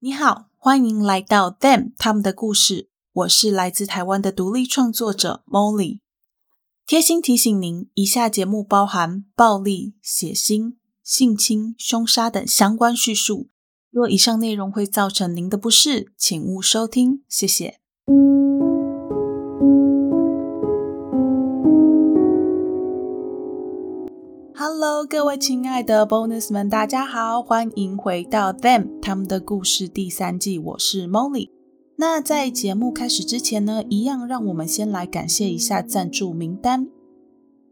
你好，欢迎来到 Them 他们的故事。我是来自台湾的独立创作者 Molly。贴心提醒您，以下节目包含暴力、血腥、性侵、凶杀等相关叙述。若以上内容会造成您的不适，请勿收听。谢谢。Hello，各位亲爱的 Bonus 们，大家好，欢迎回到 Them 他们的故事第三季。我是 Molly。那在节目开始之前呢，一样让我们先来感谢一下赞助名单。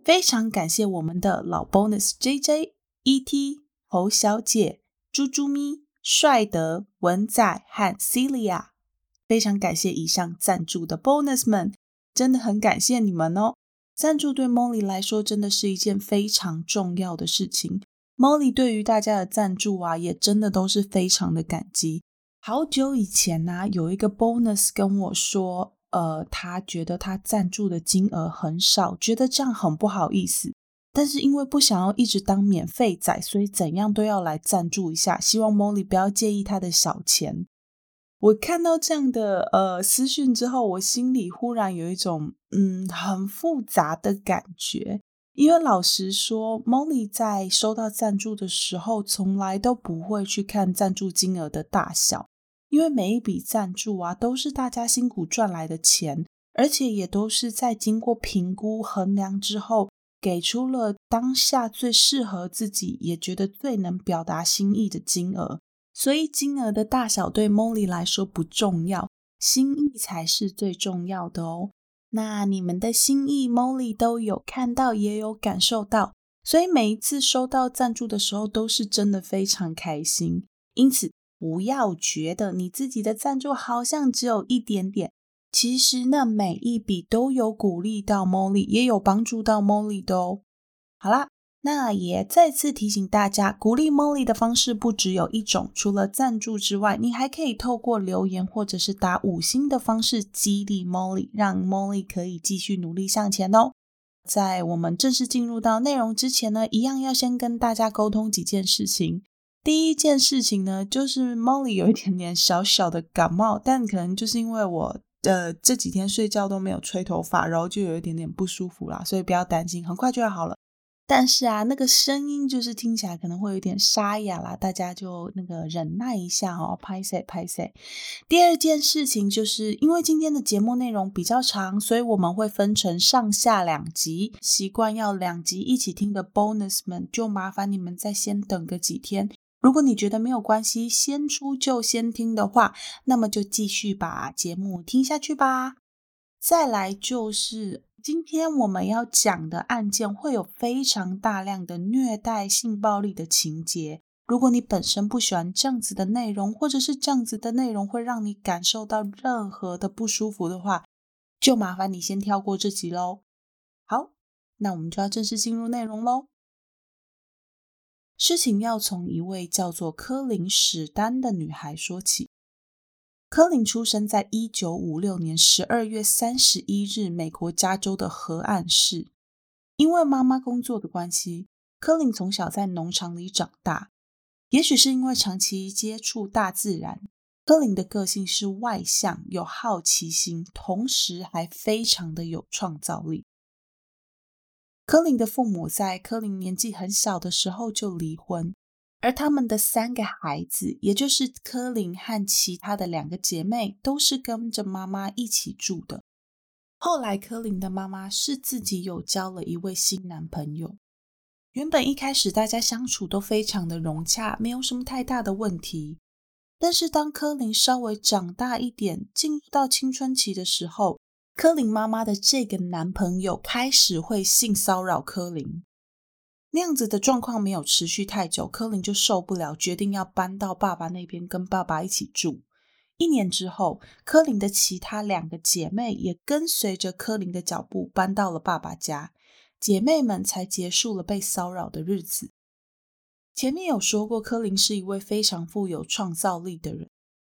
非常感谢我们的老 Bonus JJ、ET、侯小姐、猪猪咪、帅德、文仔和 Celia。非常感谢以上赞助的 Bonus 们，真的很感谢你们哦。赞助对 Molly 来说真的是一件非常重要的事情。Molly 对于大家的赞助啊，也真的都是非常的感激。好久以前呢，有一个 Bonus 跟我说，呃，他觉得他赞助的金额很少，觉得这样很不好意思。但是因为不想要一直当免费仔，所以怎样都要来赞助一下。希望 Molly 不要介意他的小钱。我看到这样的呃私讯之后，我心里忽然有一种嗯很复杂的感觉，因为老实说，Molly 在收到赞助的时候，从来都不会去看赞助金额的大小，因为每一笔赞助啊，都是大家辛苦赚来的钱，而且也都是在经过评估衡量之后，给出了当下最适合自己，也觉得最能表达心意的金额。所以金额的大小对 Molly 来说不重要，心意才是最重要的哦。那你们的心意，Molly 都有看到，也有感受到，所以每一次收到赞助的时候，都是真的非常开心。因此，不要觉得你自己的赞助好像只有一点点，其实那每一笔都有鼓励到 Molly，也有帮助到 Molly 的哦。好啦。那也再次提醒大家，鼓励 Molly 的方式不只有一种，除了赞助之外，你还可以透过留言或者是打五星的方式激励 Molly，让 Molly 可以继续努力向前哦。在我们正式进入到内容之前呢，一样要先跟大家沟通几件事情。第一件事情呢，就是 Molly 有一点点小小的感冒，但可能就是因为我的这几天睡觉都没有吹头发，然后就有一点点不舒服啦，所以不要担心，很快就要好了。但是啊，那个声音就是听起来可能会有点沙哑啦，大家就那个忍耐一下哦，拍谁拍谁。第二件事情就是因为今天的节目内容比较长，所以我们会分成上下两集。习惯要两集一起听的 bonus 们，就麻烦你们再先等个几天。如果你觉得没有关系，先出就先听的话，那么就继续把节目听下去吧。再来就是。今天我们要讲的案件会有非常大量的虐待、性暴力的情节。如果你本身不喜欢这样子的内容，或者是这样子的内容会让你感受到任何的不舒服的话，就麻烦你先跳过这集喽。好，那我们就要正式进入内容喽。事情要从一位叫做科林史丹的女孩说起。柯林出生在一九五六年十二月三十一日，美国加州的河岸市。因为妈妈工作的关系，柯林从小在农场里长大。也许是因为长期接触大自然，柯林的个性是外向、有好奇心，同时还非常的有创造力。柯林的父母在柯林年纪很小的时候就离婚。而他们的三个孩子，也就是柯林和其他的两个姐妹，都是跟着妈妈一起住的。后来，柯林的妈妈是自己有交了一位新男朋友。原本一开始大家相处都非常的融洽，没有什么太大的问题。但是当柯林稍微长大一点，进入到青春期的时候，柯林妈妈的这个男朋友开始会性骚扰柯林。那样子的状况没有持续太久，科林就受不了，决定要搬到爸爸那边跟爸爸一起住。一年之后，科林的其他两个姐妹也跟随着科林的脚步搬到了爸爸家，姐妹们才结束了被骚扰的日子。前面有说过，科林是一位非常富有创造力的人。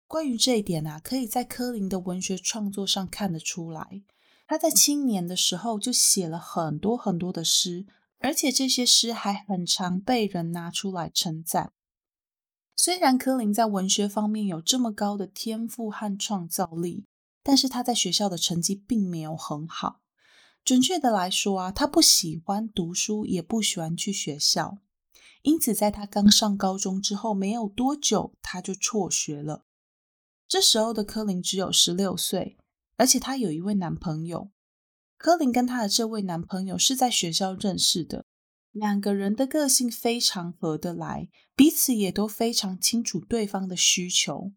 关于这一点啊，可以在科林的文学创作上看得出来。他在青年的时候就写了很多很多的诗。而且这些诗还很常被人拿出来称赞，虽然柯林在文学方面有这么高的天赋和创造力，但是他在学校的成绩并没有很好。准确的来说啊，他不喜欢读书，也不喜欢去学校。因此，在他刚上高中之后没有多久，他就辍学了。这时候的柯林只有十六岁，而且他有一位男朋友。柯林跟他的这位男朋友是在学校认识的。两个人的个性非常合得来，彼此也都非常清楚对方的需求。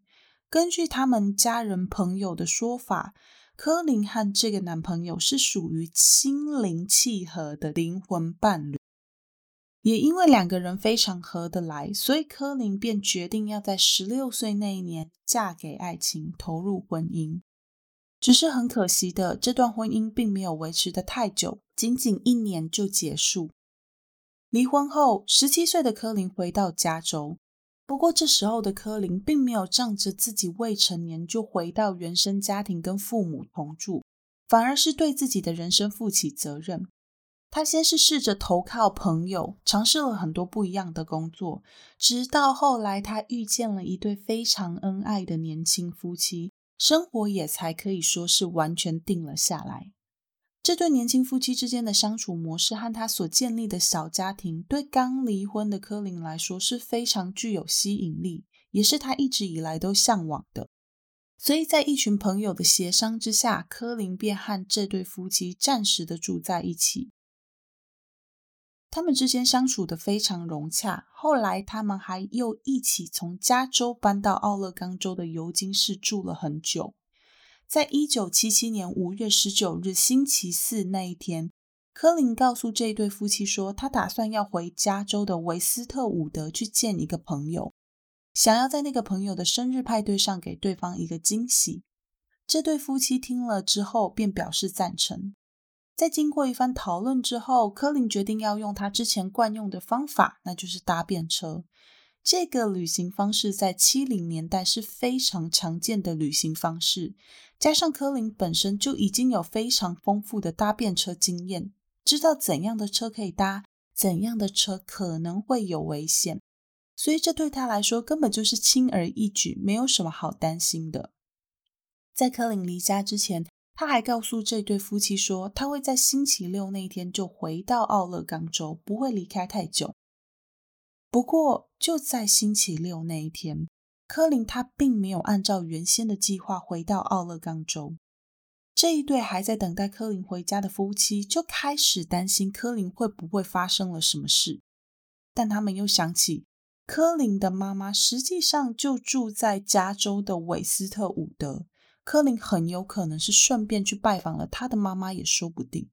根据他们家人朋友的说法，柯林和这个男朋友是属于心灵契合的灵魂伴侣。也因为两个人非常合得来，所以柯林便决定要在十六岁那一年嫁给爱情，投入婚姻。只是很可惜的，这段婚姻并没有维持的太久，仅仅一年就结束。离婚后，十七岁的科林回到加州。不过，这时候的科林并没有仗着自己未成年就回到原生家庭跟父母同住，反而是对自己的人生负起责任。他先是试着投靠朋友，尝试了很多不一样的工作，直到后来他遇见了一对非常恩爱的年轻夫妻，生活也才可以说是完全定了下来。这对年轻夫妻之间的相处模式和他所建立的小家庭，对刚离婚的柯林来说是非常具有吸引力，也是他一直以来都向往的。所以在一群朋友的协商之下，柯林便和这对夫妻暂时的住在一起。他们之间相处的非常融洽。后来，他们还又一起从加州搬到奥勒冈州的尤金市住了很久。在一九七七年五月十九日星期四那一天，柯林告诉这对夫妻说，他打算要回加州的维斯特伍德去见一个朋友，想要在那个朋友的生日派对上给对方一个惊喜。这对夫妻听了之后便表示赞成。在经过一番讨论之后，柯林决定要用他之前惯用的方法，那就是搭便车。这个旅行方式在七零年代是非常常见的旅行方式，加上柯林本身就已经有非常丰富的搭便车经验，知道怎样的车可以搭，怎样的车可能会有危险，所以这对他来说根本就是轻而易举，没有什么好担心的。在柯林离家之前，他还告诉这对夫妻说，他会在星期六那一天就回到奥勒冈州，不会离开太久。不过，就在星期六那一天，柯林他并没有按照原先的计划回到奥勒冈州。这一对还在等待柯林回家的夫妻就开始担心柯林会不会发生了什么事。但他们又想起，柯林的妈妈实际上就住在加州的韦斯特伍德，柯林很有可能是顺便去拜访了他的妈妈，也说不定。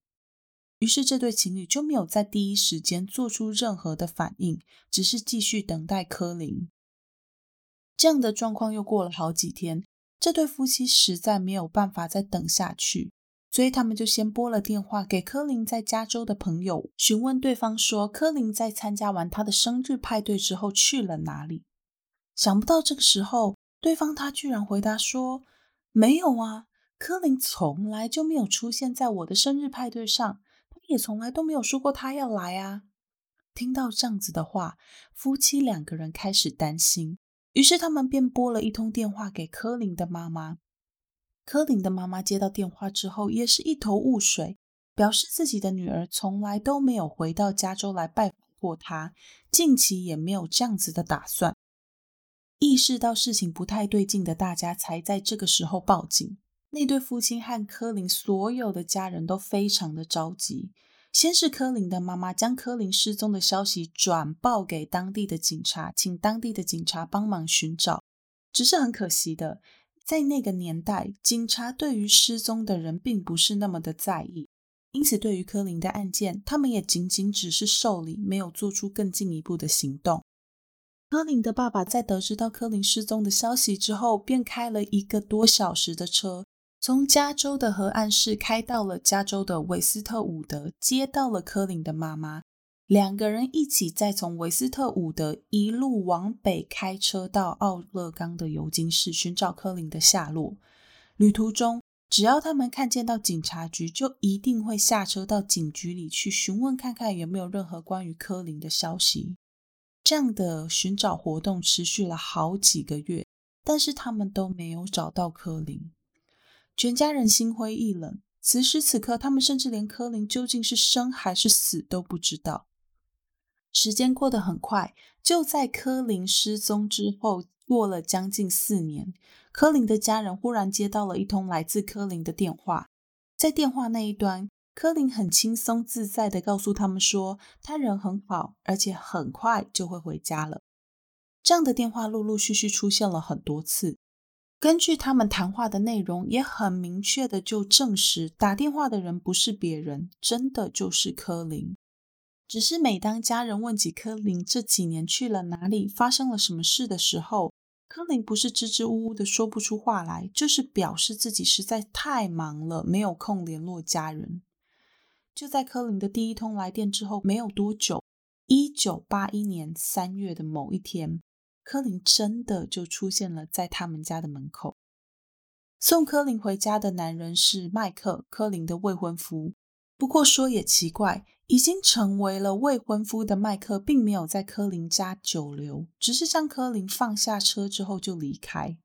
于是，这对情侣就没有在第一时间做出任何的反应，只是继续等待柯林。这样的状况又过了好几天，这对夫妻实在没有办法再等下去，所以他们就先拨了电话给柯林在加州的朋友，询问对方说，柯林在参加完他的生日派对之后去了哪里。想不到这个时候，对方他居然回答说：“没有啊，科林从来就没有出现在我的生日派对上。”他也从来都没有说过他要来啊！听到这样子的话，夫妻两个人开始担心，于是他们便拨了一通电话给科林的妈妈。科林的妈妈接到电话之后，也是一头雾水，表示自己的女儿从来都没有回到加州来拜访过他，近期也没有这样子的打算。意识到事情不太对劲的大家，才在这个时候报警。那对父亲和科林所有的家人都非常的着急。先是科林的妈妈将科林失踪的消息转报给当地的警察，请当地的警察帮忙寻找。只是很可惜的，在那个年代，警察对于失踪的人并不是那么的在意，因此对于科林的案件，他们也仅仅只是受理，没有做出更进一步的行动。科林的爸爸在得知到科林失踪的消息之后，便开了一个多小时的车。从加州的河岸市开到了加州的韦斯特伍德，接到了科林的妈妈。两个人一起再从韦斯特伍德一路往北开车到奥勒冈的尤金市，寻找科林的下落。旅途中，只要他们看见到警察局，就一定会下车到警局里去询问，看看有没有任何关于科林的消息。这样的寻找活动持续了好几个月，但是他们都没有找到柯林。全家人心灰意冷。此时此刻，他们甚至连柯林究竟是生还是死都不知道。时间过得很快，就在柯林失踪之后，过了将近四年，柯林的家人忽然接到了一通来自柯林的电话。在电话那一端，柯林很轻松自在的告诉他们说，他人很好，而且很快就会回家了。这样的电话陆陆续续出现了很多次。根据他们谈话的内容，也很明确的就证实打电话的人不是别人，真的就是柯林。只是每当家人问起柯林这几年去了哪里，发生了什么事的时候，柯林不是支支吾吾的说不出话来，就是表示自己实在太忙了，没有空联络家人。就在柯林的第一通来电之后没有多久，一九八一年三月的某一天。柯林真的就出现了在他们家的门口。送柯林回家的男人是麦克，柯林的未婚夫。不过说也奇怪，已经成为了未婚夫的麦克，并没有在柯林家久留，只是将柯林放下车之后就离开。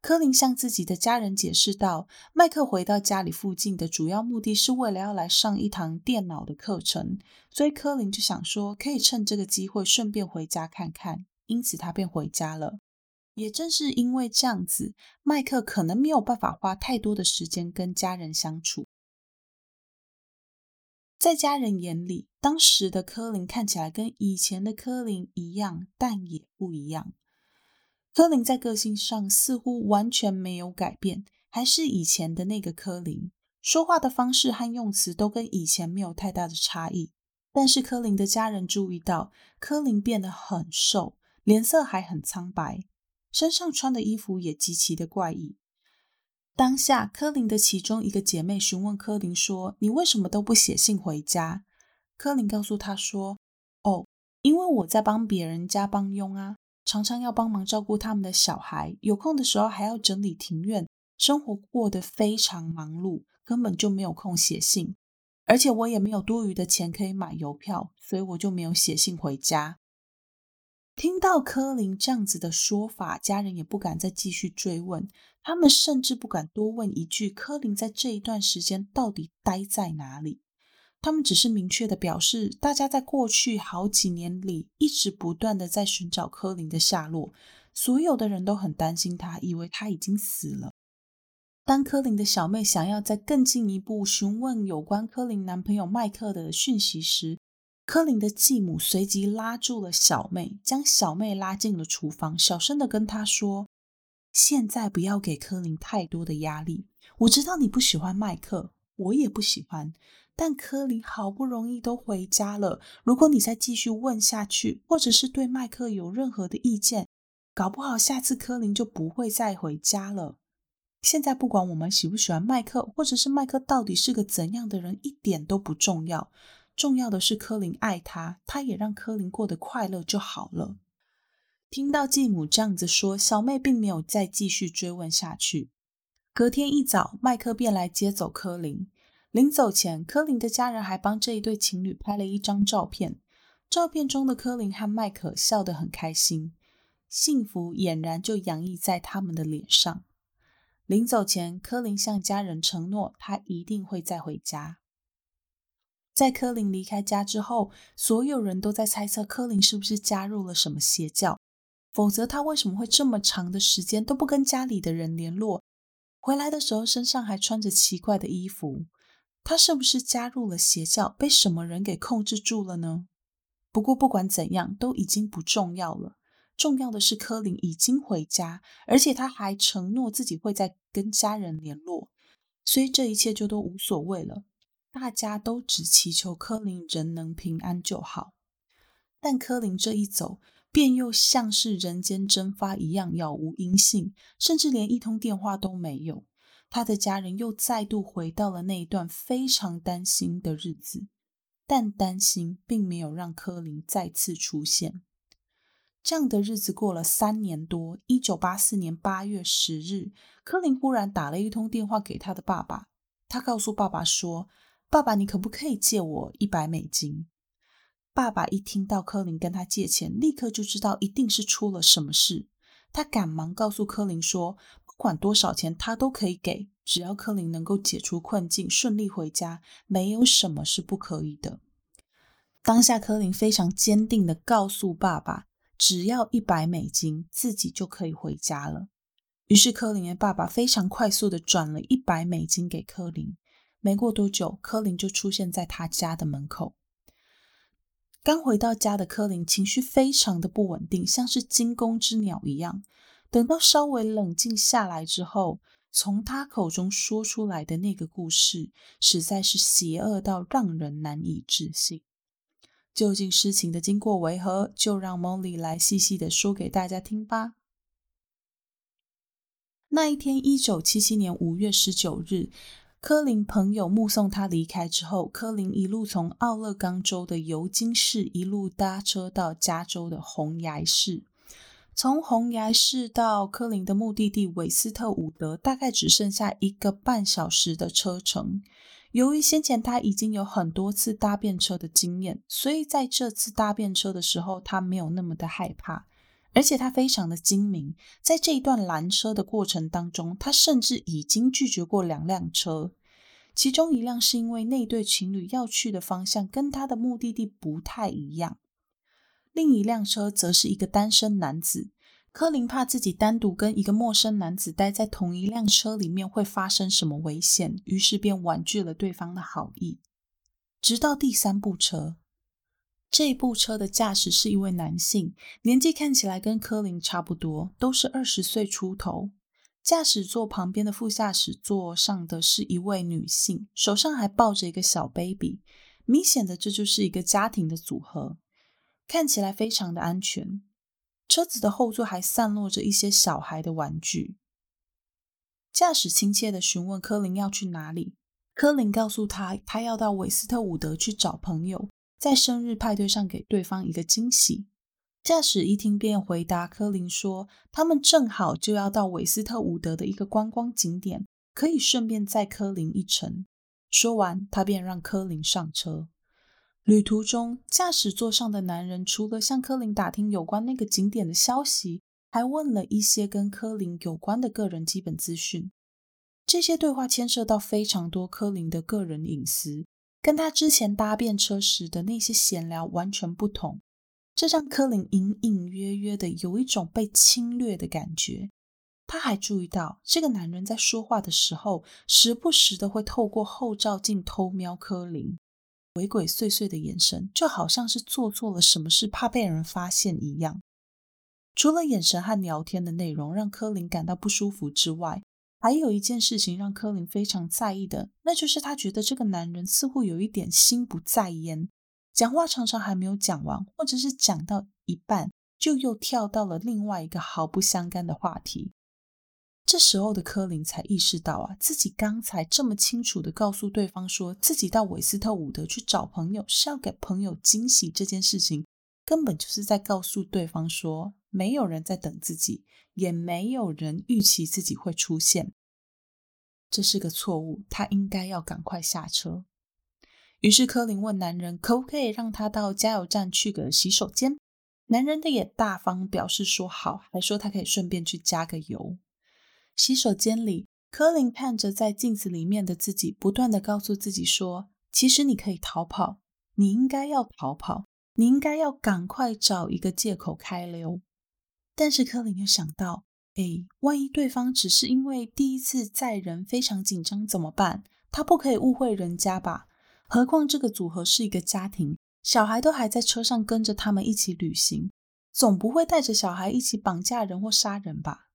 柯林向自己的家人解释道：“麦克回到家里附近的主要目的是为了要来上一堂电脑的课程，所以柯林就想说，可以趁这个机会顺便回家看看。”因此，他便回家了。也正是因为这样子，麦克可能没有办法花太多的时间跟家人相处。在家人眼里，当时的柯林看起来跟以前的柯林一样，但也不一样。柯林在个性上似乎完全没有改变，还是以前的那个柯林，说话的方式和用词都跟以前没有太大的差异。但是，柯林的家人注意到，柯林变得很瘦。脸色还很苍白，身上穿的衣服也极其的怪异。当下，柯林的其中一个姐妹询问柯林说：“你为什么都不写信回家？”柯林告诉她说：“哦，因为我在帮别人家帮佣啊，常常要帮忙照顾他们的小孩，有空的时候还要整理庭院，生活过得非常忙碌，根本就没有空写信。而且我也没有多余的钱可以买邮票，所以我就没有写信回家。”听到柯林这样子的说法，家人也不敢再继续追问，他们甚至不敢多问一句：柯林在这一段时间到底待在哪里？他们只是明确的表示，大家在过去好几年里一直不断的在寻找柯林的下落，所有的人都很担心他，以为他已经死了。当柯林的小妹想要再更进一步询问有关柯林男朋友麦克的讯息时，柯林的继母随即拉住了小妹，将小妹拉进了厨房，小声的跟她说：“现在不要给柯林太多的压力。我知道你不喜欢麦克，我也不喜欢。但柯林好不容易都回家了，如果你再继续问下去，或者是对麦克有任何的意见，搞不好下次柯林就不会再回家了。现在不管我们喜不喜欢麦克，或者是麦克到底是个怎样的人，一点都不重要。”重要的是，柯林爱他，他也让柯林过得快乐就好了。听到继母这样子说，小妹并没有再继续追问下去。隔天一早，麦克便来接走柯林。临走前，柯林的家人还帮这一对情侣拍了一张照片。照片中的柯林和麦克笑得很开心，幸福俨然就洋溢在他们的脸上。临走前，柯林向家人承诺，他一定会再回家。在柯林离开家之后，所有人都在猜测柯林是不是加入了什么邪教，否则他为什么会这么长的时间都不跟家里的人联络？回来的时候身上还穿着奇怪的衣服，他是不是加入了邪教，被什么人给控制住了呢？不过不管怎样，都已经不重要了。重要的是柯林已经回家，而且他还承诺自己会再跟家人联络，所以这一切就都无所谓了。大家都只祈求柯林人能平安就好，但柯林这一走，便又像是人间蒸发一样，杳无音信，甚至连一通电话都没有。他的家人又再度回到了那一段非常担心的日子，但担心并没有让柯林再次出现。这样的日子过了三年多，一九八四年八月十日，柯林忽然打了一通电话给他的爸爸，他告诉爸爸说。爸爸，你可不可以借我一百美金？爸爸一听到柯林跟他借钱，立刻就知道一定是出了什么事。他赶忙告诉柯林说：“不管多少钱，他都可以给，只要柯林能够解除困境，顺利回家，没有什么是不可以的。”当下，柯林非常坚定的告诉爸爸：“只要一百美金，自己就可以回家了。”于是，柯林的爸爸非常快速的转了一百美金给柯林。没过多久，柯林就出现在他家的门口。刚回到家的柯林情绪非常的不稳定，像是惊弓之鸟一样。等到稍微冷静下来之后，从他口中说出来的那个故事，实在是邪恶到让人难以置信。究竟事情的经过为何？就让 Molly 来细细的说给大家听吧。那一天，一九七七年五月十九日。柯林朋友目送他离开之后，柯林一路从奥勒冈州的尤金市一路搭车到加州的红崖市。从红崖市到柯林的目的地韦斯特伍德，大概只剩下一个半小时的车程。由于先前他已经有很多次搭便车的经验，所以在这次搭便车的时候，他没有那么的害怕。而且他非常的精明，在这一段拦车的过程当中，他甚至已经拒绝过两辆车。其中一辆是因为那对情侣要去的方向跟他的目的地不太一样，另一辆车则是一个单身男子。柯林怕自己单独跟一个陌生男子待在同一辆车里面会发生什么危险，于是便婉拒了对方的好意。直到第三部车。这部车的驾驶是一位男性，年纪看起来跟柯林差不多，都是二十岁出头。驾驶座旁边的副驾驶座上的是一位女性，手上还抱着一个小 baby，明显的这就是一个家庭的组合，看起来非常的安全。车子的后座还散落着一些小孩的玩具。驾驶亲切的询问柯林要去哪里，柯林告诉他，他要到韦斯特伍德去找朋友。在生日派对上给对方一个惊喜。驾驶一听便回答柯林说：“他们正好就要到韦斯特伍德的一个观光景点，可以顺便载柯林一程。”说完，他便让柯林上车。旅途中，驾驶座上的男人除了向柯林打听有关那个景点的消息，还问了一些跟柯林有关的个人基本资讯。这些对话牵涉到非常多柯林的个人隐私。跟他之前搭便车时的那些闲聊完全不同，这让柯林隐隐约约的有一种被侵略的感觉。他还注意到，这个男人在说话的时候，时不时的会透过后照镜偷瞄柯林，鬼鬼祟祟的眼神，就好像是做错了什么事，怕被人发现一样。除了眼神和聊天的内容让柯林感到不舒服之外，还有一件事情让柯林非常在意的，那就是他觉得这个男人似乎有一点心不在焉，讲话常常还没有讲完，或者是讲到一半就又跳到了另外一个毫不相干的话题。这时候的柯林才意识到啊，自己刚才这么清楚的告诉对方说自己到韦斯特伍德去找朋友是要给朋友惊喜这件事情，根本就是在告诉对方说。没有人在等自己，也没有人预期自己会出现。这是个错误，他应该要赶快下车。于是柯林问男人可不可以让他到加油站去个洗手间。男人的也大方表示说好，还说他可以顺便去加个油。洗手间里，柯林看着在镜子里面的自己，不断的告诉自己说：“其实你可以逃跑，你应该要逃跑，你应该要赶快找一个借口开溜。”但是柯林又想到，哎，万一对方只是因为第一次载人非常紧张怎么办？他不可以误会人家吧？何况这个组合是一个家庭，小孩都还在车上跟着他们一起旅行，总不会带着小孩一起绑架人或杀人吧？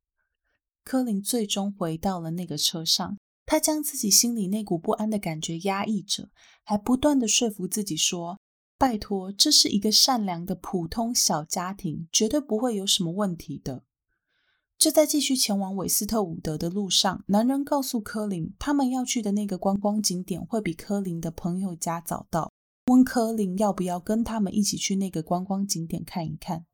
柯林最终回到了那个车上，他将自己心里那股不安的感觉压抑着，还不断的说服自己说。拜托，这是一个善良的普通小家庭，绝对不会有什么问题的。就在继续前往韦斯特伍德的路上，男人告诉柯林，他们要去的那个观光景点会比柯林的朋友家早到，问柯林要不要跟他们一起去那个观光景点看一看。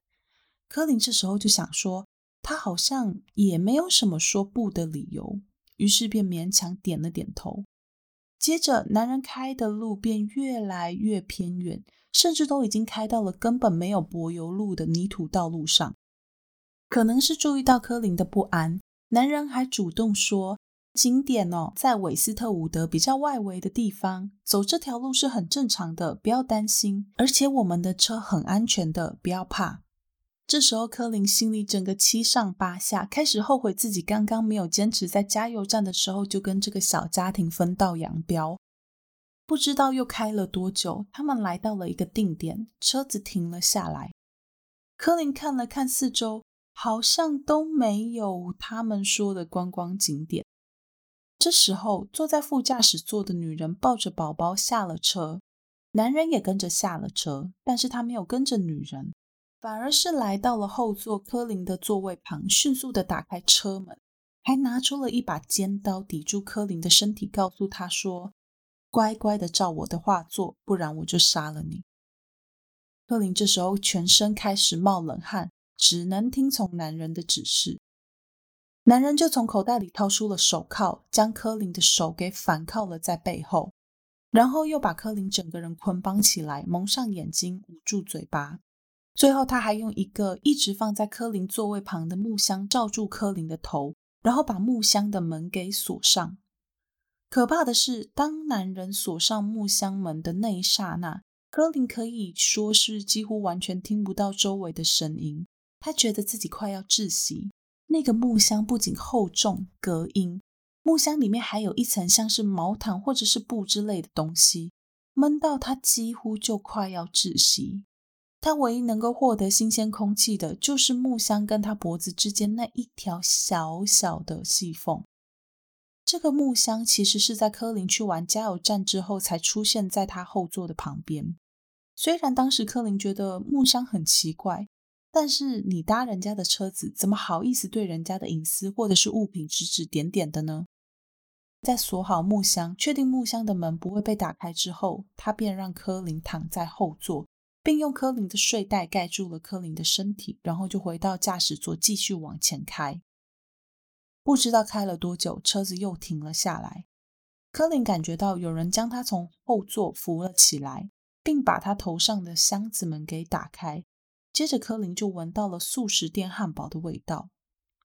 柯林这时候就想说，他好像也没有什么说不的理由，于是便勉强点了点头。接着，男人开的路便越来越偏远，甚至都已经开到了根本没有柏油路的泥土道路上。可能是注意到科林的不安，男人还主动说：“景点哦，在韦斯特伍德比较外围的地方，走这条路是很正常的，不要担心。而且我们的车很安全的，不要怕。”这时候，柯林心里整个七上八下，开始后悔自己刚刚没有坚持在加油站的时候就跟这个小家庭分道扬镳。不知道又开了多久，他们来到了一个定点，车子停了下来。柯林看了看四周，好像都没有他们说的观光景点。这时候，坐在副驾驶座的女人抱着宝宝下了车，男人也跟着下了车，但是他没有跟着女人。反而是来到了后座柯林的座位旁，迅速的打开车门，还拿出了一把尖刀抵住柯林的身体，告诉他说：“乖乖的照我的话做，不然我就杀了你。”柯林这时候全身开始冒冷汗，只能听从男人的指示。男人就从口袋里掏出了手铐，将柯林的手给反铐了在背后，然后又把柯林整个人捆绑起来，蒙上眼睛，捂住嘴巴。最后，他还用一个一直放在科林座位旁的木箱罩住科林的头，然后把木箱的门给锁上。可怕的是，当男人锁上木箱门的那一刹那，科林可以说是几乎完全听不到周围的声音。他觉得自己快要窒息。那个木箱不仅厚重、隔音，木箱里面还有一层像是毛毯或者是布之类的东西，闷到他几乎就快要窒息。他唯一能够获得新鲜空气的，就是木箱跟他脖子之间那一条小小的细缝。这个木箱其实是在柯林去完加油站之后才出现在他后座的旁边。虽然当时柯林觉得木箱很奇怪，但是你搭人家的车子，怎么好意思对人家的隐私或者是物品指指点点的呢？在锁好木箱，确定木箱的门不会被打开之后，他便让柯林躺在后座。并用柯林的睡袋盖住了柯林的身体，然后就回到驾驶座继续往前开。不知道开了多久，车子又停了下来。柯林感觉到有人将他从后座扶了起来，并把他头上的箱子门给打开。接着，柯林就闻到了素食店汉堡的味道，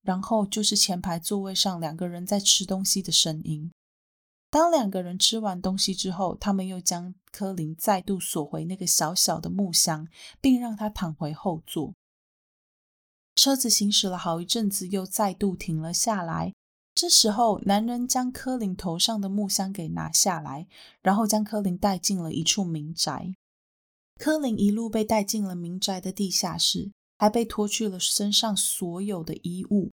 然后就是前排座位上两个人在吃东西的声音。当两个人吃完东西之后，他们又将科林再度锁回那个小小的木箱，并让他躺回后座。车子行驶了好一阵子，又再度停了下来。这时候，男人将科林头上的木箱给拿下来，然后将科林带进了一处民宅。科林一路被带进了民宅的地下室，还被脱去了身上所有的衣物，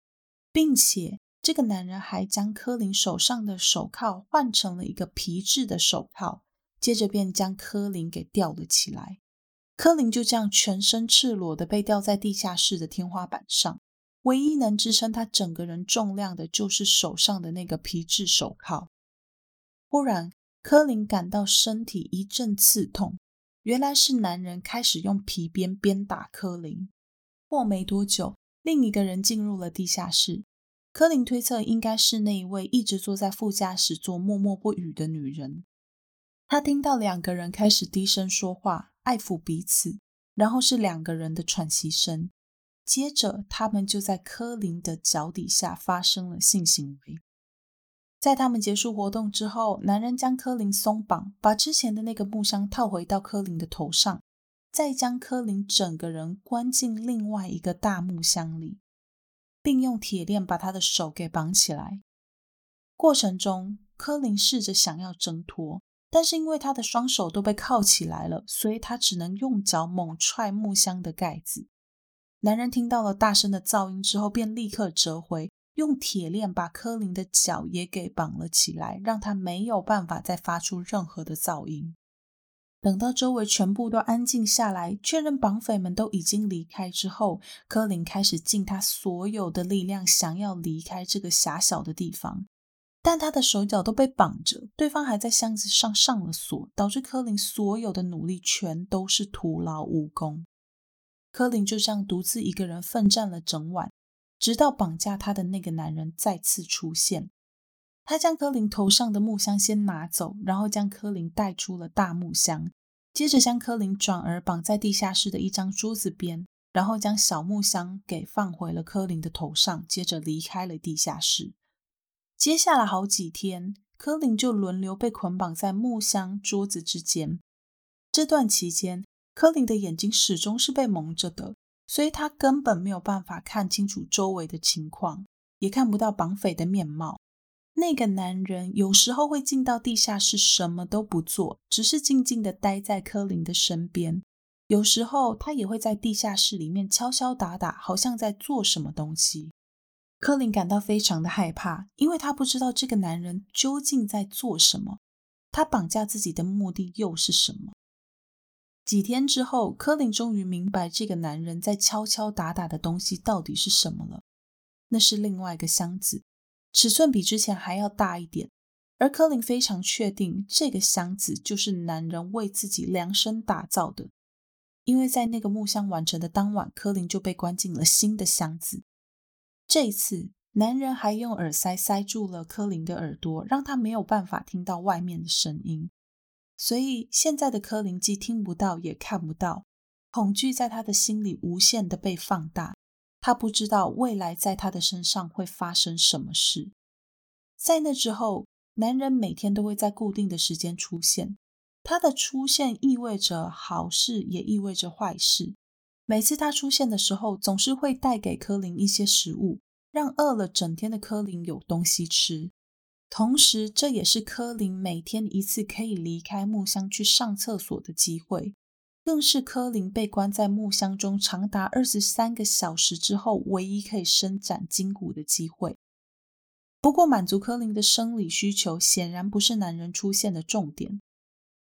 并且。这个男人还将柯林手上的手铐换成了一个皮质的手铐，接着便将柯林给吊了起来。柯林就这样全身赤裸的被吊在地下室的天花板上，唯一能支撑他整个人重量的就是手上的那个皮质手铐。忽然，柯林感到身体一阵刺痛，原来是男人开始用皮鞭鞭打柯林。过没多久，另一个人进入了地下室。柯林推测，应该是那一位一直坐在副驾驶座默默不语的女人。他听到两个人开始低声说话，爱抚彼此，然后是两个人的喘息声。接着，他们就在柯林的脚底下发生了性行为。在他们结束活动之后，男人将柯林松绑，把之前的那个木箱套回到柯林的头上，再将柯林整个人关进另外一个大木箱里。并用铁链把他的手给绑起来。过程中，柯林试着想要挣脱，但是因为他的双手都被铐起来了，所以他只能用脚猛踹木箱的盖子。男人听到了大声的噪音之后，便立刻折回，用铁链把柯林的脚也给绑了起来，让他没有办法再发出任何的噪音。等到周围全部都安静下来，确认绑匪们都已经离开之后，柯林开始尽他所有的力量，想要离开这个狭小的地方。但他的手脚都被绑着，对方还在箱子上上了锁，导致柯林所有的努力全都是徒劳无功。柯林就这样独自一个人奋战了整晚，直到绑架他的那个男人再次出现。他将柯林头上的木箱先拿走，然后将柯林带出了大木箱，接着将柯林转而绑在地下室的一张桌子边，然后将小木箱给放回了柯林的头上，接着离开了地下室。接下来好几天，柯林就轮流被捆绑在木箱、桌子之间。这段期间，柯林的眼睛始终是被蒙着的，所以他根本没有办法看清楚周围的情况，也看不到绑匪的面貌。那个男人有时候会进到地下室，什么都不做，只是静静的待在柯林的身边。有时候他也会在地下室里面敲敲打打，好像在做什么东西。柯林感到非常的害怕，因为他不知道这个男人究竟在做什么，他绑架自己的目的又是什么。几天之后，柯林终于明白这个男人在敲敲打打的东西到底是什么了。那是另外一个箱子，尺寸比之前还要大一点。而柯林非常确定，这个箱子就是男人为自己量身打造的，因为在那个木箱完成的当晚，柯林就被关进了新的箱子。这一次，男人还用耳塞塞住了柯林的耳朵，让他没有办法听到外面的声音。所以现在的柯林既听不到也看不到，恐惧在他的心里无限的被放大。他不知道未来在他的身上会发生什么事。在那之后，男人每天都会在固定的时间出现。他的出现意味着好事，也意味着坏事。每次他出现的时候，总是会带给柯林一些食物，让饿了整天的柯林有东西吃。同时，这也是柯林每天一次可以离开木箱去上厕所的机会，更是柯林被关在木箱中长达二十三个小时之后唯一可以伸展筋骨的机会。不过，满足柯林的生理需求显然不是男人出现的重点。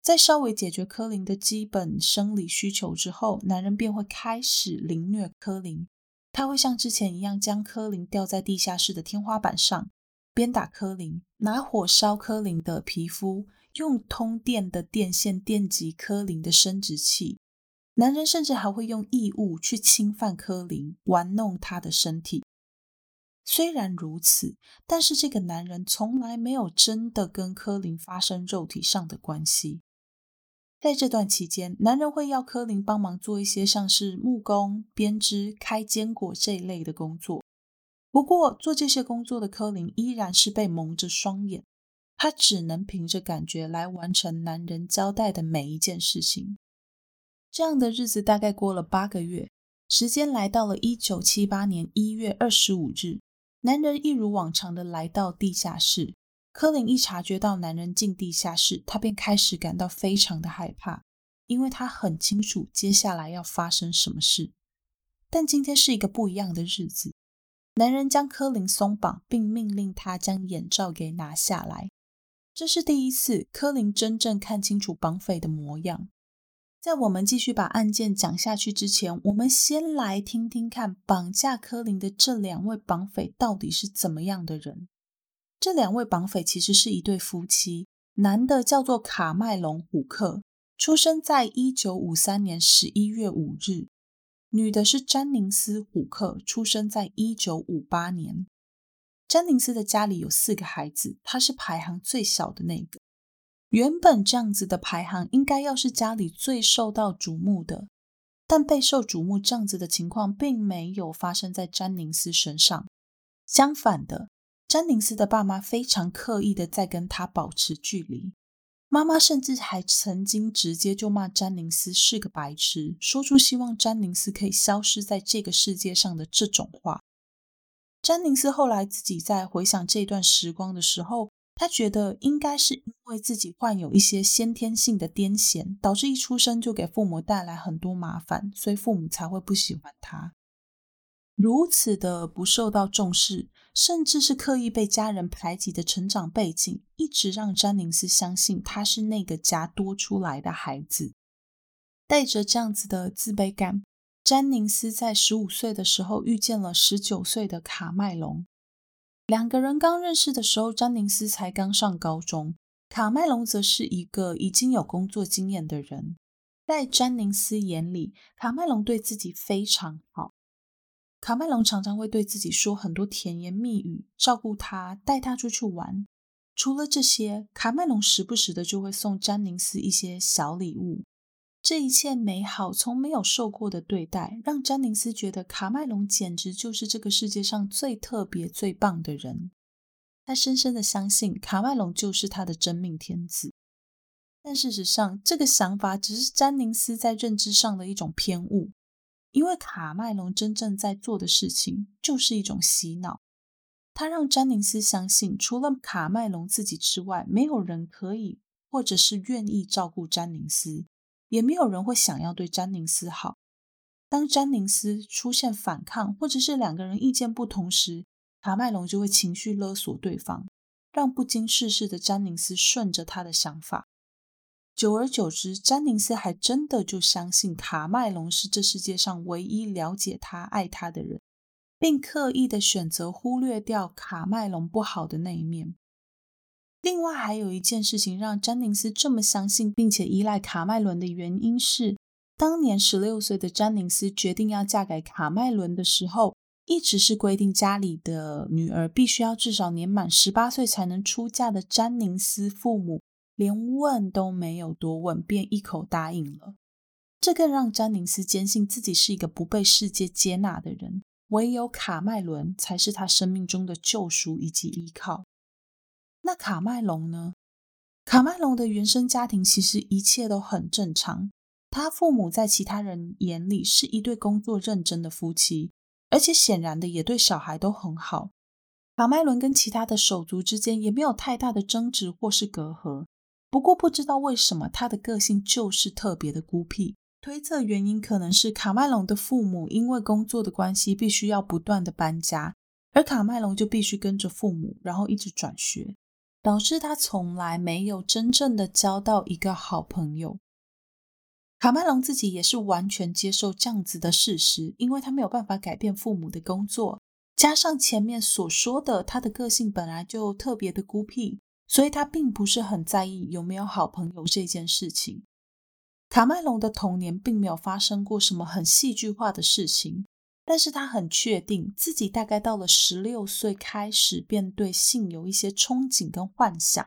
在稍微解决柯林的基本生理需求之后，男人便会开始凌虐柯林。他会像之前一样，将柯林吊在地下室的天花板上。鞭打柯林，拿火烧柯林的皮肤，用通电的电线电击柯林的生殖器。男人甚至还会用异物去侵犯柯林，玩弄他的身体。虽然如此，但是这个男人从来没有真的跟柯林发生肉体上的关系。在这段期间，男人会要柯林帮忙做一些像是木工、编织、开坚果这一类的工作。不过，做这些工作的柯林依然是被蒙着双眼，他只能凭着感觉来完成男人交代的每一件事情。这样的日子大概过了八个月，时间来到了一九七八年一月二十五日，男人一如往常的来到地下室。柯林一察觉到男人进地下室，他便开始感到非常的害怕，因为他很清楚接下来要发生什么事。但今天是一个不一样的日子。男人将柯林松绑，并命令他将眼罩给拿下来。这是第一次，柯林真正看清楚绑匪的模样。在我们继续把案件讲下去之前，我们先来听听看绑架柯林的这两位绑匪到底是怎么样的人。这两位绑匪其实是一对夫妻，男的叫做卡麦隆·虎克，出生在一九五三年十一月五日。女的是詹宁斯·虎克，出生在一九五八年。詹宁斯的家里有四个孩子，他是排行最小的那个。原本这样子的排行应该要是家里最受到瞩目的，但备受瞩目这样子的情况并没有发生在詹宁斯身上。相反的，詹宁斯的爸妈非常刻意的在跟他保持距离。妈妈甚至还曾经直接就骂詹宁斯是个白痴，说出希望詹宁斯可以消失在这个世界上的这种话。詹宁斯后来自己在回想这段时光的时候，他觉得应该是因为自己患有一些先天性的癫痫，导致一出生就给父母带来很多麻烦，所以父母才会不喜欢他。如此的不受到重视，甚至是刻意被家人排挤的成长背景，一直让詹宁斯相信他是那个家多出来的孩子。带着这样子的自卑感，詹宁斯在十五岁的时候遇见了十九岁的卡麦隆。两个人刚认识的时候，詹宁斯才刚上高中，卡麦隆则是一个已经有工作经验的人。在詹宁斯眼里，卡麦隆对自己非常好。卡麦隆常常会对自己说很多甜言蜜语，照顾他，带他出去玩。除了这些，卡麦隆时不时的就会送詹宁斯一些小礼物。这一切美好，从没有受过的对待，让詹宁斯觉得卡麦隆简直就是这个世界上最特别、最棒的人。他深深的相信卡麦隆就是他的真命天子。但事实上，这个想法只是詹宁斯在认知上的一种偏误，因为卡麦隆真正在做的事情就是一种洗脑。他让詹宁斯相信，除了卡麦隆自己之外，没有人可以或者是愿意照顾詹宁斯，也没有人会想要对詹宁斯好。当詹宁斯出现反抗，或者是两个人意见不同时，卡麦隆就会情绪勒索对方，让不经世事的詹宁斯顺着他的想法。久而久之，詹宁斯还真的就相信卡麦隆是这世界上唯一了解他、爱他的人。并刻意的选择忽略掉卡麦隆不好的那一面。另外，还有一件事情让詹宁斯这么相信并且依赖卡麦伦的原因是，当年十六岁的詹宁斯决定要嫁给卡麦伦的时候，一直是规定家里的女儿必须要至少年满十八岁才能出嫁的。詹宁斯父母连问都没有多问，便一口答应了。这更让詹宁斯坚信自己是一个不被世界接纳的人。唯有卡麦伦才是他生命中的救赎以及依靠。那卡麦隆呢？卡麦隆的原生家庭其实一切都很正常，他父母在其他人眼里是一对工作认真的夫妻，而且显然的也对小孩都很好。卡麦伦跟其他的手足之间也没有太大的争执或是隔阂。不过不知道为什么，他的个性就是特别的孤僻。推测原因可能是卡麦隆的父母因为工作的关系，必须要不断的搬家，而卡麦隆就必须跟着父母，然后一直转学，导致他从来没有真正的交到一个好朋友。卡麦隆自己也是完全接受这样子的事实，因为他没有办法改变父母的工作，加上前面所说的他的个性本来就特别的孤僻，所以他并不是很在意有没有好朋友这件事情。卡麦隆的童年并没有发生过什么很戏剧化的事情，但是他很确定自己大概到了十六岁开始便对性有一些憧憬跟幻想，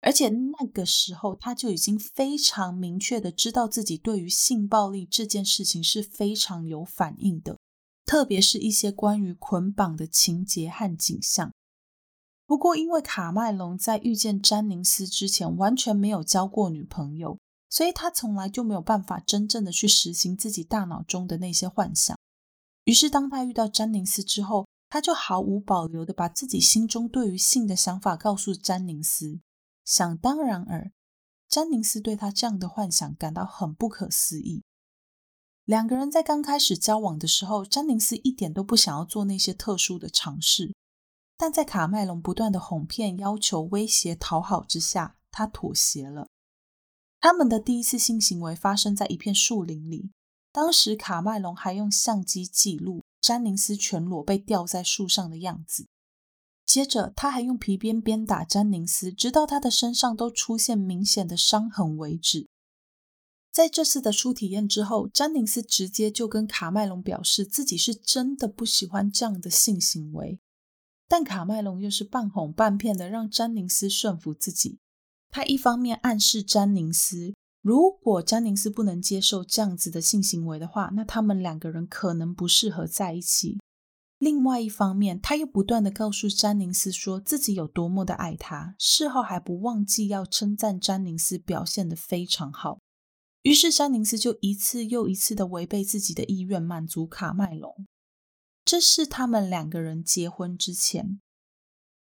而且那个时候他就已经非常明确的知道自己对于性暴力这件事情是非常有反应的，特别是一些关于捆绑的情节和景象。不过，因为卡麦隆在遇见詹宁斯之前完全没有交过女朋友。所以他从来就没有办法真正的去实行自己大脑中的那些幻想。于是，当他遇到詹宁斯之后，他就毫无保留的把自己心中对于性的想法告诉詹宁斯。想当然尔，詹宁斯对他这样的幻想感到很不可思议。两个人在刚开始交往的时候，詹宁斯一点都不想要做那些特殊的尝试，但在卡麦隆不断的哄骗、要求、威胁、讨好之下，他妥协了。他们的第一次性行为发生在一片树林里，当时卡麦隆还用相机记录詹宁斯全裸被吊在树上的样子。接着，他还用皮鞭鞭打詹宁斯，直到他的身上都出现明显的伤痕为止。在这次的初体验之后，詹宁斯直接就跟卡麦隆表示自己是真的不喜欢这样的性行为，但卡麦隆又是半哄半骗的让詹宁斯顺服自己。他一方面暗示詹宁斯，如果詹宁斯不能接受这样子的性行为的话，那他们两个人可能不适合在一起。另外一方面，他又不断的告诉詹宁斯说自己有多么的爱他，事后还不忘记要称赞詹宁斯表现的非常好。于是詹宁斯就一次又一次的违背自己的意愿，满足卡麦隆。这是他们两个人结婚之前。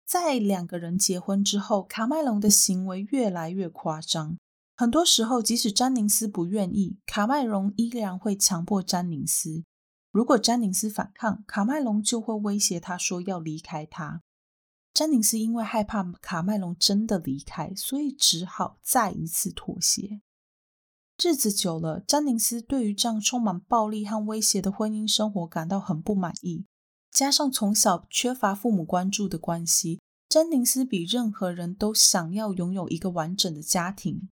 在两个人结婚之后，卡麦隆的行为越来越夸张。很多时候，即使詹宁斯不愿意，卡麦隆依然会强迫詹宁斯。如果詹宁斯反抗，卡麦隆就会威胁他说要离开他。詹宁斯因为害怕卡麦隆真的离开，所以只好再一次妥协。日子久了，詹宁斯对于这样充满暴力和威胁的婚姻生活感到很不满意。加上从小缺乏父母关注的关系，詹宁斯比任何人都想要拥有一个完整的家庭。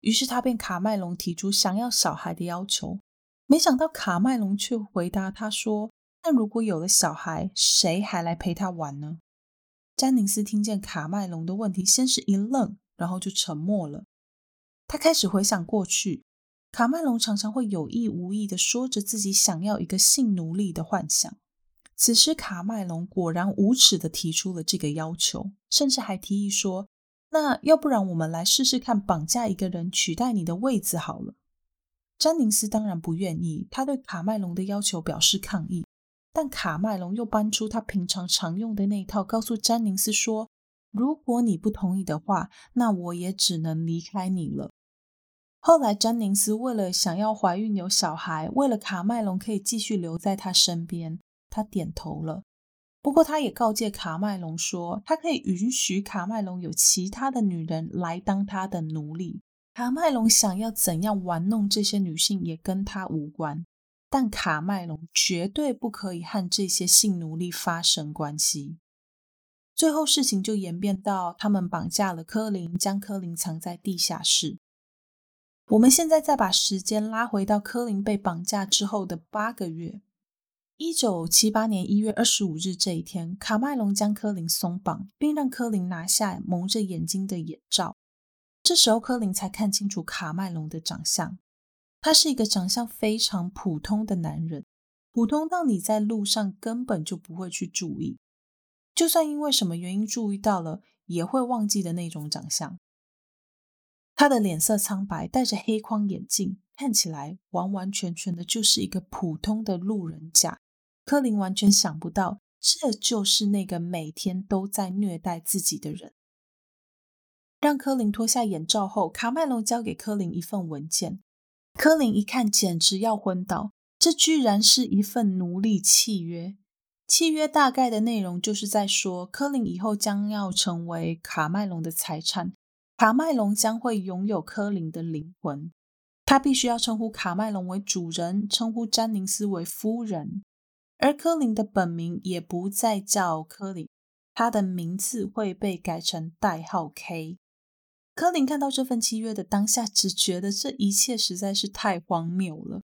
于是他便卡麦隆提出想要小孩的要求。没想到卡麦隆却回答他说：“那如果有了小孩，谁还来陪他玩呢？”詹宁斯听见卡麦隆的问题，先是一愣，然后就沉默了。他开始回想过去，卡麦隆常常会有意无意的说着自己想要一个性奴隶的幻想。此时，卡麦隆果然无耻的提出了这个要求，甚至还提议说：“那要不然我们来试试看，绑架一个人取代你的位子好了。”詹宁斯当然不愿意，他对卡麦隆的要求表示抗议。但卡麦隆又搬出他平常常用的那一套，告诉詹宁斯说：“如果你不同意的话，那我也只能离开你了。”后来，詹宁斯为了想要怀孕有小孩，为了卡麦隆可以继续留在他身边，他点头了。不过，他也告诫卡麦隆说，他可以允许卡麦隆有其他的女人来当他的奴隶。卡麦隆想要怎样玩弄这些女性，也跟他无关。但卡麦隆绝对不可以和这些性奴隶发生关系。最后，事情就演变到他们绑架了科林，将科林藏在地下室。我们现在再把时间拉回到科林被绑架之后的八个月，一九七八年一月二十五日这一天，卡麦隆将科林松绑，并让科林拿下蒙着眼睛的眼罩。这时候，科林才看清楚卡麦隆的长相。他是一个长相非常普通的男人，普通到你在路上根本就不会去注意，就算因为什么原因注意到了，也会忘记的那种长相。他的脸色苍白，戴着黑框眼镜，看起来完完全全的就是一个普通的路人甲。柯林完全想不到，这就是那个每天都在虐待自己的人。让柯林脱下眼罩后，卡麦隆交给柯林一份文件。柯林一看，简直要昏倒。这居然是一份奴隶契约。契约大概的内容就是在说，柯林以后将要成为卡麦隆的财产，卡麦隆将会拥有柯林的灵魂。他必须要称呼卡麦隆为主人，称呼詹宁斯为夫人，而柯林的本名也不再叫柯林，他的名字会被改成代号 K。柯林看到这份契约的当下，只觉得这一切实在是太荒谬了。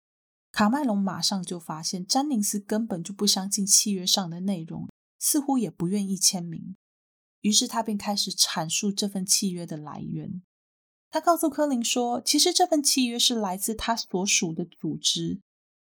卡麦隆马上就发现，詹宁斯根本就不相信契约上的内容，似乎也不愿意签名。于是他便开始阐述这份契约的来源。他告诉柯林说，其实这份契约是来自他所属的组织，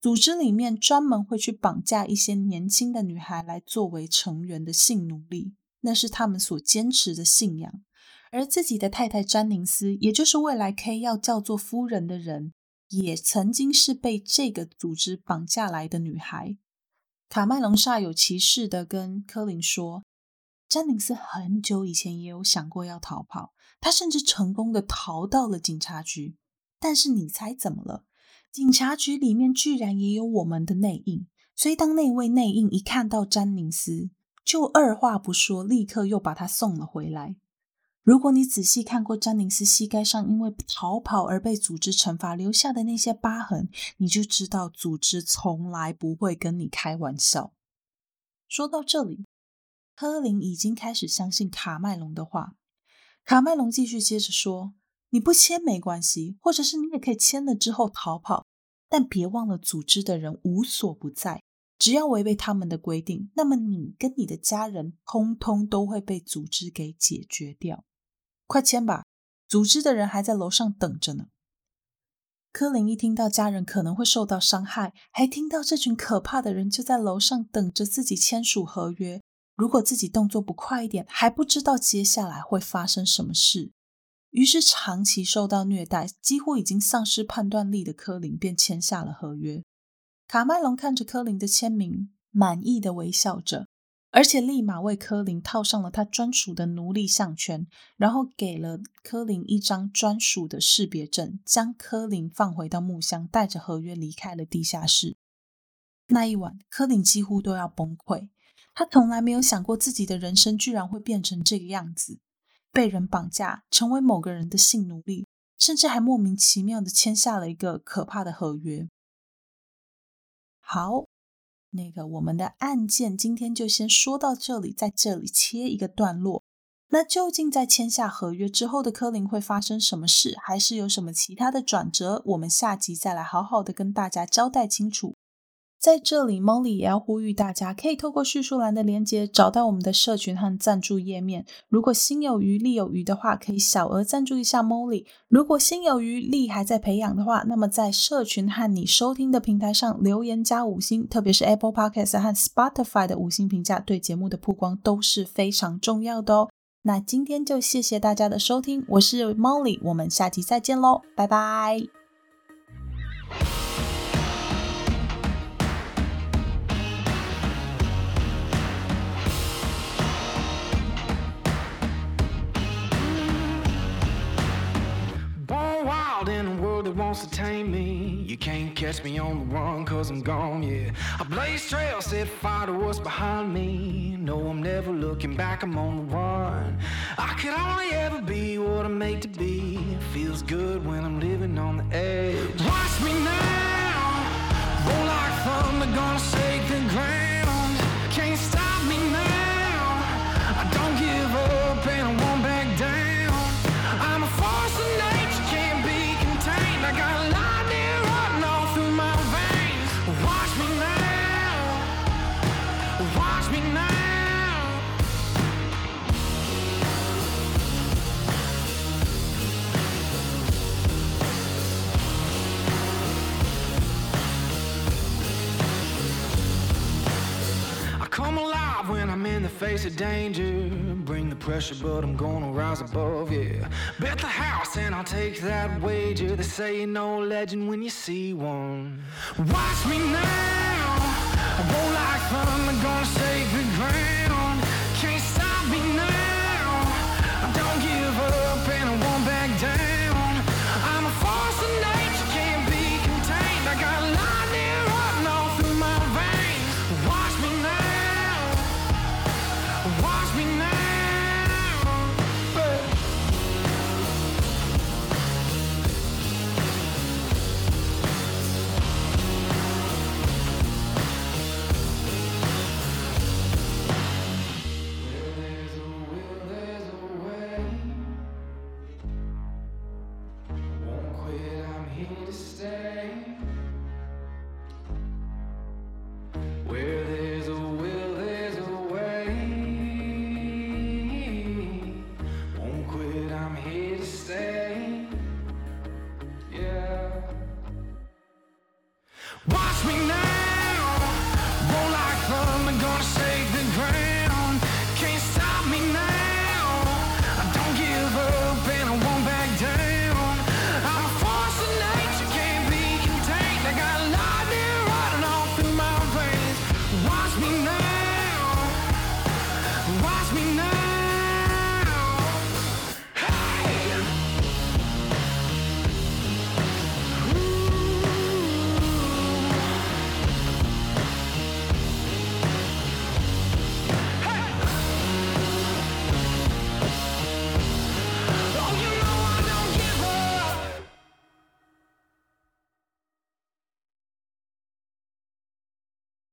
组织里面专门会去绑架一些年轻的女孩来作为成员的性奴隶，那是他们所坚持的信仰。而自己的太太詹宁斯，也就是未来 K 要叫做夫人的人，也曾经是被这个组织绑架来的女孩。卡麦隆煞有其事的跟柯林说，詹宁斯很久以前也有想过要逃跑，他甚至成功的逃到了警察局。但是你猜怎么了？警察局里面居然也有我们的内应，所以当那位内应一看到詹宁斯，就二话不说，立刻又把他送了回来。如果你仔细看过詹宁斯膝盖上因为逃跑而被组织惩罚留下的那些疤痕，你就知道组织从来不会跟你开玩笑。说到这里，科林已经开始相信卡麦隆的话。卡麦隆继续接着说：“你不签没关系，或者是你也可以签了之后逃跑，但别忘了组织的人无所不在。只要违背他们的规定，那么你跟你的家人通通都会被组织给解决掉。”快签吧！组织的人还在楼上等着呢。柯林一听到家人可能会受到伤害，还听到这群可怕的人就在楼上等着自己签署合约，如果自己动作不快一点，还不知道接下来会发生什么事。于是，长期受到虐待、几乎已经丧失判断力的柯林便签下了合约。卡麦隆看着柯林的签名，满意的微笑着。而且立马为科林套上了他专属的奴隶项圈，然后给了科林一张专属的识别证，将科林放回到木箱，带着合约离开了地下室。那一晚，科林几乎都要崩溃。他从来没有想过自己的人生居然会变成这个样子：被人绑架，成为某个人的性奴隶，甚至还莫名其妙的签下了一个可怕的合约。好。那个，我们的案件今天就先说到这里，在这里切一个段落。那究竟在签下合约之后的柯林会发生什么事，还是有什么其他的转折？我们下集再来好好的跟大家交代清楚。在这里，Molly 也要呼吁大家，可以透过叙述栏的连接找到我们的社群和赞助页面。如果心有余力有余的话，可以小额赞助一下 Molly。如果心有余力还在培养的话，那么在社群和你收听的平台上留言加五星，特别是 Apple Podcast 和 Spotify 的五星评价，对节目的曝光都是非常重要的哦。那今天就谢谢大家的收听，我是 Molly，我们下期再见喽，拜拜。Wants to tame me. You can't catch me on the run, cause I'm gone, yeah. I blaze trails, set fire to what's behind me. No, I'm never looking back, I'm on the run. I could only ever be what I'm made to be. Feels good when I'm living on the edge. Watch me now, roll like thunder, gonna shake the ground. Face of danger. Bring the pressure, but I'm gonna rise above, yeah. Bet the house and I'll take that wager. They say you know legend when you see one. Watch me now. I roll like thunder, gonna shake